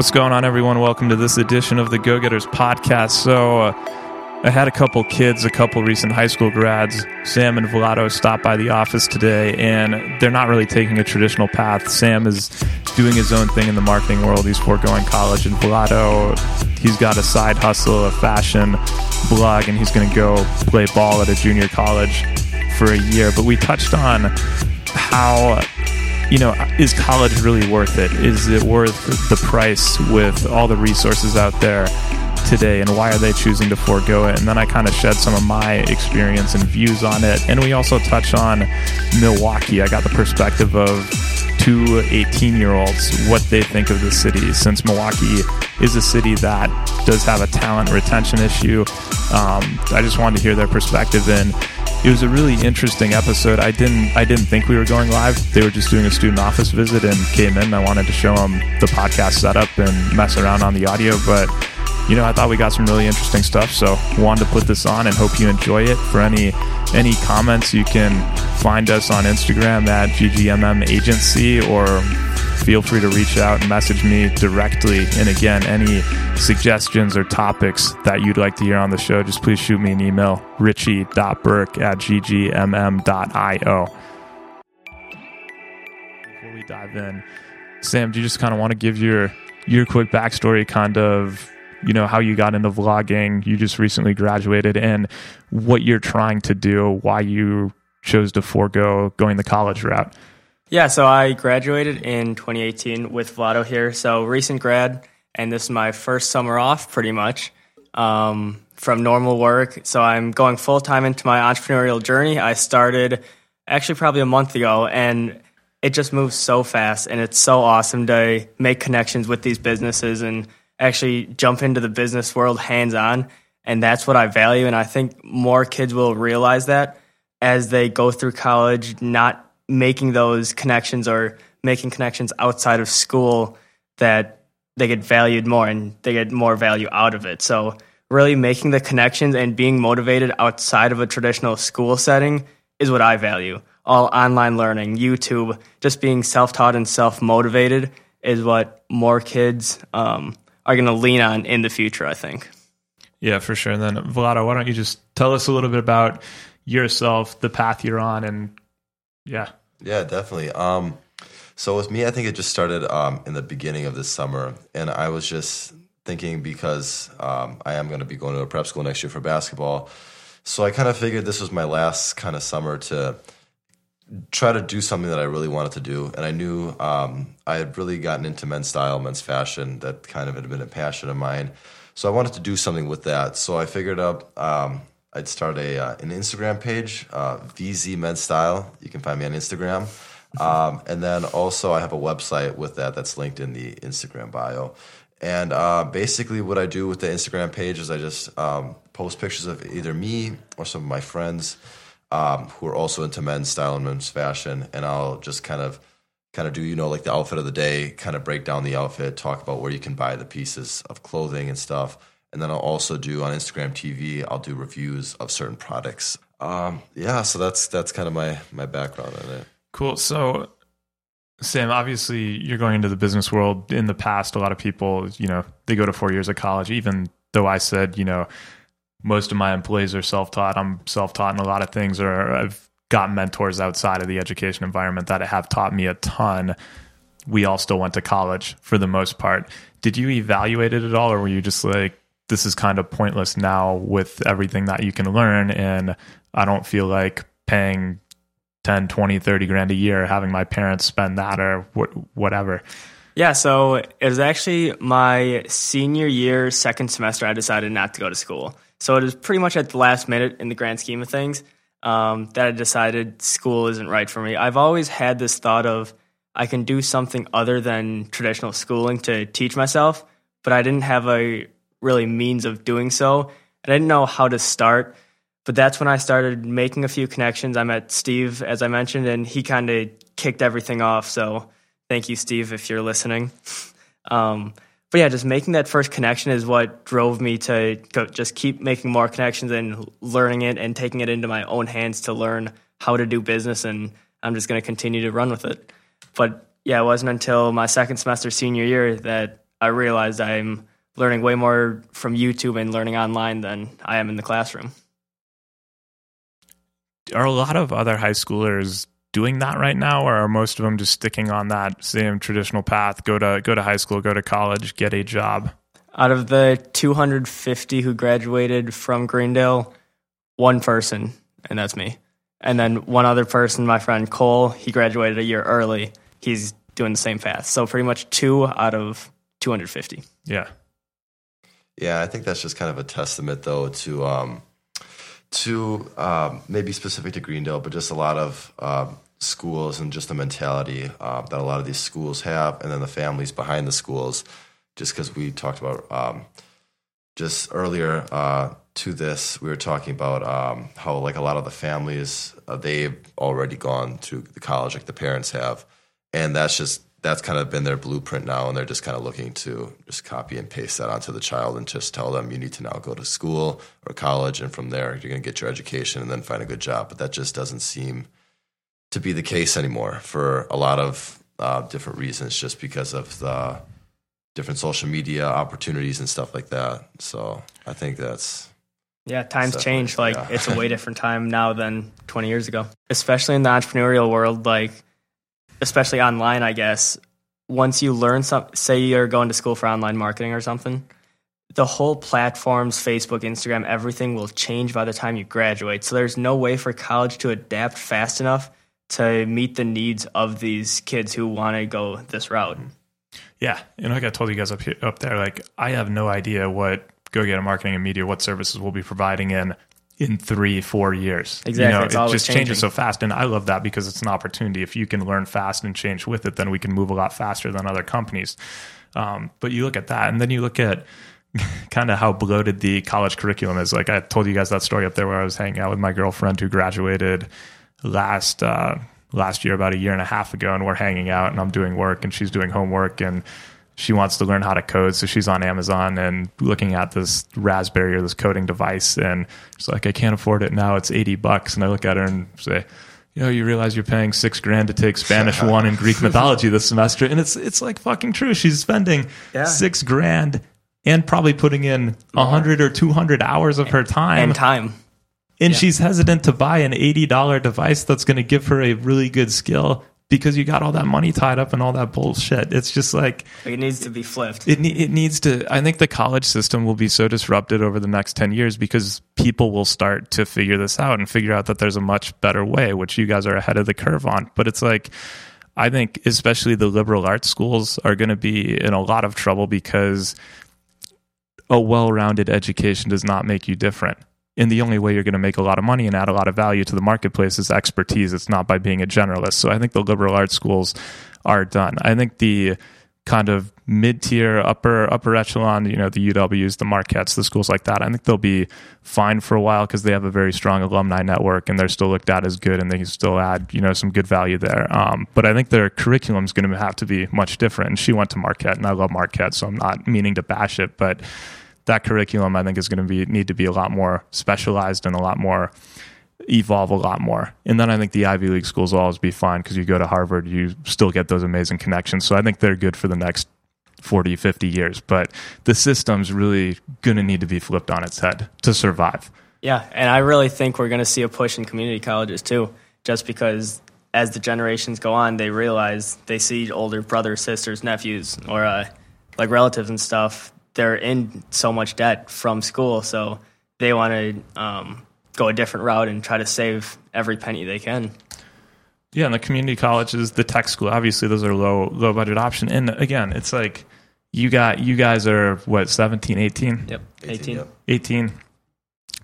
What's going on, everyone? Welcome to this edition of the Go Getters podcast. So, uh, I had a couple kids, a couple recent high school grads. Sam and Vlado stopped by the office today, and they're not really taking a traditional path. Sam is doing his own thing in the marketing world. He's foregoing college, and Vlado, he's got a side hustle, a fashion blog, and he's going to go play ball at a junior college for a year. But we touched on how you know, is college really worth it? Is it worth the price with all the resources out there today, and why are they choosing to forego it? And then I kind of shed some of my experience and views on it. And we also touch on Milwaukee. I got the perspective of two 18 year olds what they think of the city since Milwaukee is a city that does have a talent retention issue. Um, I just wanted to hear their perspective and it was a really interesting episode. I didn't I didn't think we were going live. They were just doing a student office visit and came in. I wanted to show them the podcast setup and mess around on the audio, but you know, I thought we got some really interesting stuff, so wanted to put this on and hope you enjoy it. For any any comments, you can find us on Instagram at GGMM Agency or feel free to reach out and message me directly. And again, any suggestions or topics that you'd like to hear on the show, just please shoot me an email, richie.burke at ggmm.io. Before we dive in, Sam, do you just kind of want to give your your quick backstory, kind of, you know, how you got into vlogging? You just recently graduated, and what you're trying to do, why you chose to forego going the college route. Yeah, so I graduated in 2018 with Vlado here. So recent grad, and this is my first summer off, pretty much, um, from normal work. So I'm going full time into my entrepreneurial journey. I started actually probably a month ago, and it just moves so fast, and it's so awesome to make connections with these businesses and actually jump into the business world hands on. And that's what I value, and I think more kids will realize that as they go through college, not making those connections or making connections outside of school that they get valued more and they get more value out of it. So really making the connections and being motivated outside of a traditional school setting is what I value. All online learning, YouTube, just being self-taught and self-motivated is what more kids um, are going to lean on in the future. I think. Yeah, for sure. And then Vlado, why don't you just tell us a little bit about yourself, the path you're on, and yeah. Yeah, definitely. Um, so with me, I think it just started um, in the beginning of this summer, and I was just thinking because um, I am going to be going to a prep school next year for basketball, so I kind of figured this was my last kind of summer to try to do something that I really wanted to do, and I knew um, I had really gotten into men's style, men's fashion. That kind of had been a passion of mine, so I wanted to do something with that. So I figured up um, I'd start a uh, an Instagram page, uh, VZ Men's Style. You can find me on Instagram, um, and then also I have a website with that that's linked in the Instagram bio. And uh, basically, what I do with the Instagram page is I just um, post pictures of either me or some of my friends um, who are also into men's style and men's fashion, and I'll just kind of kind of do you know like the outfit of the day, kind of break down the outfit, talk about where you can buy the pieces of clothing and stuff and then I'll also do on Instagram TV. I'll do reviews of certain products. Um, yeah, so that's that's kind of my my background on it. Cool. So, Sam, obviously, you're going into the business world. In the past, a lot of people, you know, they go to four years of college. Even though I said, you know, most of my employees are self-taught. I'm self-taught in a lot of things, or I've got mentors outside of the education environment that have taught me a ton. We all still went to college for the most part. Did you evaluate it at all, or were you just like, this is kind of pointless now with everything that you can learn. And i don't feel like paying 10 20 30 grand a year having my parents spend that or whatever. Yeah so it was actually my senior year second semester i decided not to go to school. So it was pretty much at the last minute in the grand scheme of things um, that i decided school isn't right for me. I've always had this thought of i can do something other than traditional schooling to teach myself but i didn't have a really means of doing so. And I didn't know how to start. But that's when I started making a few connections. I met Steve, as I mentioned, and he kind of kicked everything off. So thank you, Steve, if you're listening. Um, but yeah, just making that first connection is what drove me to just keep making more connections and learning it and taking it into my own hands to learn how to do business. And I'm just going to continue to run with it. But yeah, it wasn't until my second semester senior year that I realized I'm learning way more from YouTube and learning online than I am in the classroom. Are a lot of other high schoolers doing that right now, or are most of them just sticking on that same traditional path? Go to go to high school, go to college, get a job. Out of the 250 who graduated from Greendale, one person, and that's me. And then one other person, my friend Cole, he graduated a year early. He's doing the same path. So pretty much two out of 250. Yeah. Yeah, I think that's just kind of a testament, though, to um, to um, maybe specific to Greendale, but just a lot of um, schools and just the mentality uh, that a lot of these schools have, and then the families behind the schools. Just because we talked about um, just earlier uh, to this, we were talking about um, how like a lot of the families uh, they've already gone to the college, like the parents have, and that's just that's kind of been their blueprint now, and they're just kind of looking to just copy and paste that onto the child and just tell them you need to now go to school or college, and from there you're going to get your education and then find a good job. But that just doesn't seem to be the case anymore for a lot of uh, different reasons, just because of the different social media opportunities and stuff like that. So I think that's Yeah, times change. Like yeah. it's a way different time now than 20 years ago, especially in the entrepreneurial world. Like, especially online, I guess. Once you learn some, say you're going to school for online marketing or something, the whole platforms, Facebook, Instagram, everything will change by the time you graduate. So there's no way for college to adapt fast enough to meet the needs of these kids who want to go this route. Mm-hmm. Yeah, and like I told you guys up here, up there, like I have no idea what Go Getter Marketing and Media, what services we'll be providing in in three, four years. Exactly, you know, it's it just changing. changes so fast, and I love that because it's an opportunity. If you can learn fast and change with it, then we can move a lot faster than other companies. Um, but you look at that, and then you look at kind of how bloated the college curriculum is. Like I told you guys that story up there where I was hanging out with my girlfriend who graduated last uh, last year, about a year and a half ago, and we're hanging out, and I'm doing work, and she's doing homework, and she wants to learn how to code, so she's on Amazon and looking at this Raspberry or this coding device, and she's like, I can't afford it now. It's eighty bucks, and I look at her and say. You know, you realize you're paying six grand to take Spanish one and Greek mythology this semester, and it's it's like fucking true. She's spending Yeah. six grand and probably putting in a hundred or two hundred hours of her time, And time. and she's hesitant to buy an eighty dollar device that's going to give her a really good skill because you got all that money tied up in all that bullshit. It's just like it needs to be flipped. it. It needs to. I think the college system will be so disrupted over the next ten years because people will start to figure this out and figure out that there's a much better way, which you guys are ahead of the curve on. But it's like. I think especially the liberal arts schools are going to be in a lot of trouble because a well-rounded education does not make you different. And the only way you're going to make a lot of money and add a lot of value to the marketplace is expertise. It's not by being a generalist. So I think the liberal arts schools are done. I think the kind of mid-tier, upper upper echelon, you know, the UWs, the Marquettes, the schools like that. I think they'll be fine for a while because they have a very strong alumni network and they're still looked at as good and they can still add, you know, some good value there. Um, but I think their curriculum is going to have to be much different. And she went to Marquette, and I love Marquette, so I'm not meaning to bash it, but that curriculum I think is going to be need to be a lot more specialized and a lot more evolve a lot more. And then I think the Ivy League schools will always be fine because you go to Harvard, you still get those amazing connections. So I think they're good for the next 40, 50 years. But the system's really going to need to be flipped on its head to survive. Yeah, and I really think we're going to see a push in community colleges too, just because as the generations go on, they realize they see older brothers, sisters, nephews, or uh, like relatives and stuff. They're in so much debt from school, so they want to um, go a different route and try to save every penny they can. Yeah, and the community colleges, the tech school, obviously those are low low budget option. And again, it's like you got you guys are what 17, 18? Yep, 18, 18. yep. 18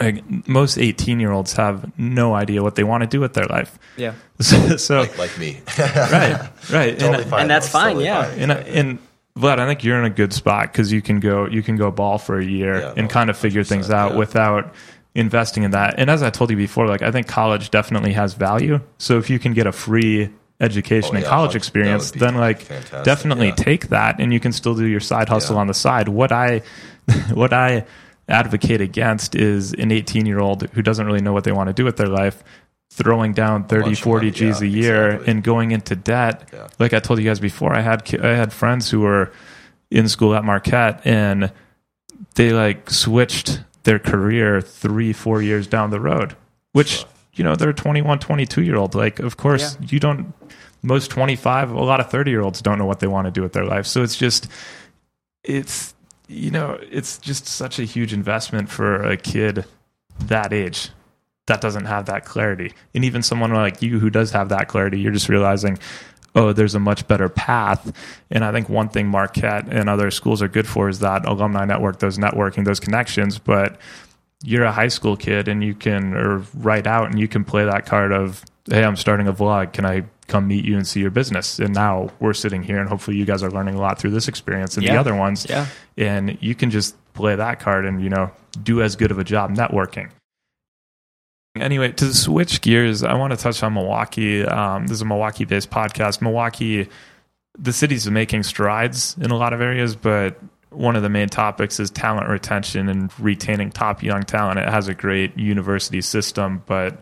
like, most 18 year olds have no idea what they want to do with their life Yeah, so, so like, like me. right right totally and, fine. and that's fine, totally yeah. fine. and, and Vlad, I think you're in a good spot because you can go you can go ball for a year Yeah, and no, kind of figure things out yeah. without investing in that. And as I told you before, like I think college definitely has value. So if you can get a free education Oh, and yeah, college experience, then like fantastic, definitely take that and you can still do your side hustle on the side. What I what I advocate against is an 18 year old who doesn't really know what they want to do with their life throwing down 30 40 money, g's yeah, a year exactly. and going into debt Yeah. like i told you guys before i had i had friends who were in school at Marquette, and they like switched their career three, four years down the road, which you know they're 21, 22 year old. Like, of course, Yeah. you don't. Most 25, a lot of 30 year olds don't know what they want to do with their life. So it's just, it's you know, it's just such a huge investment for a kid that age that doesn't have that clarity. And even someone like you who does have that clarity, you're just realizing, oh, there's a much better path. And I think one thing Marquette and other schools are good for is that alumni network, those networking, those connections. But you're a high school kid and you can, or right out and you can play that card of, hey, I'm starting a vlog. Can I come meet you and see your business? And now we're sitting here and hopefully you guys are learning a lot through this experience and the other ones. Yeah. And you can just play that card and, you know, do as good of a job networking. Anyway, to switch gears, I want to touch on Milwaukee. Um, this is a Milwaukee based podcast. Milwaukee, the city's making strides in a lot of areas, but one of the main topics is talent retention and retaining top young talent. It has a great university system, but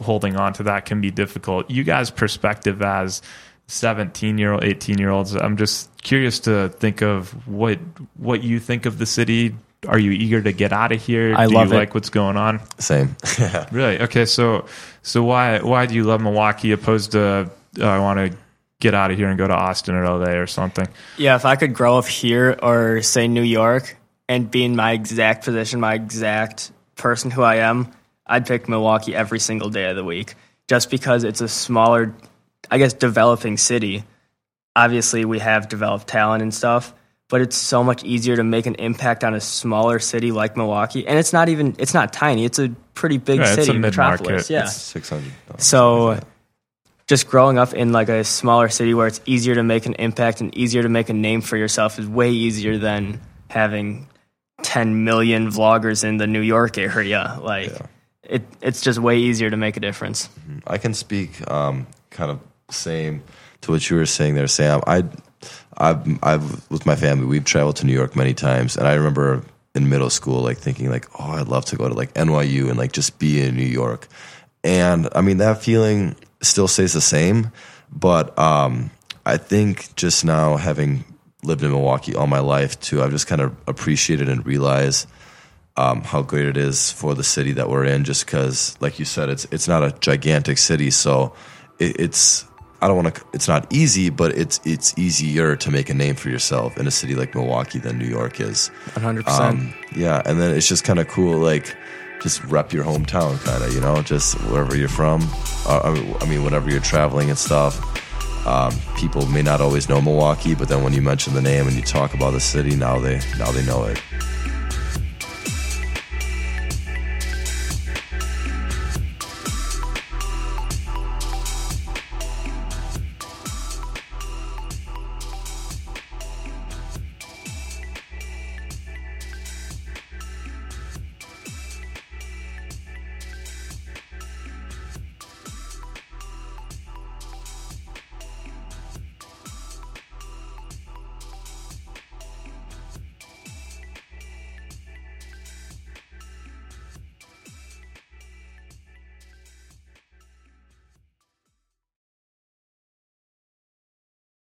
holding on to that can be difficult. You guys' perspective as 17 year old, 18 year olds, I'm just curious to think of what what you think of the city. Are you eager to get out of here? I do love you it. like what's going on? Same. Really? Okay. So, so why why do you love Milwaukee opposed to uh, I want to get out of here and go to Austin or LA or something? Yeah, if I could grow up here or say New York and be in my exact position, my exact person who I am, I'd pick Milwaukee every single day of the week just because it's a smaller, I guess, developing city. Obviously, we have developed talent and stuff, but it's so much easier to make an impact on a smaller city like Milwaukee. And it's not even, it's not tiny, it's a pretty big Right, it's city, a metropolis. Yeah. It's 600. So just growing up in like a smaller city where it's easier to make an impact and easier to make a name for yourself is way easier than having 10 million vloggers in the New York area. Like it, it's just way easier to make a difference. I can speak um, kind of same to what you were saying there, Sam. I, I've, I've with my family, we've traveled to New York many times, and I remember in middle school, like thinking like, oh, I'd love to go to like NYU and like just be in New York. And I mean, that feeling still stays the same, but um, I think just now having lived in Milwaukee all my life too, I've just kind of appreciated and realized um, how great it is for the city that we're in. Just because, like you said, it's it's not a gigantic city, so it, it's I don't want to. It's not easy, but it's it's easier to make a name for yourself in a city like Milwaukee than New York is. 100%. Um, yeah, and then it's just kind of cool, like just rep your hometown, kind of, you know, just wherever you're from. Uh, I mean- I mean, whenever you're traveling and stuff. Um, people may not always know Milwaukee, but then when you mention the name and you talk about the city, now they now they know it.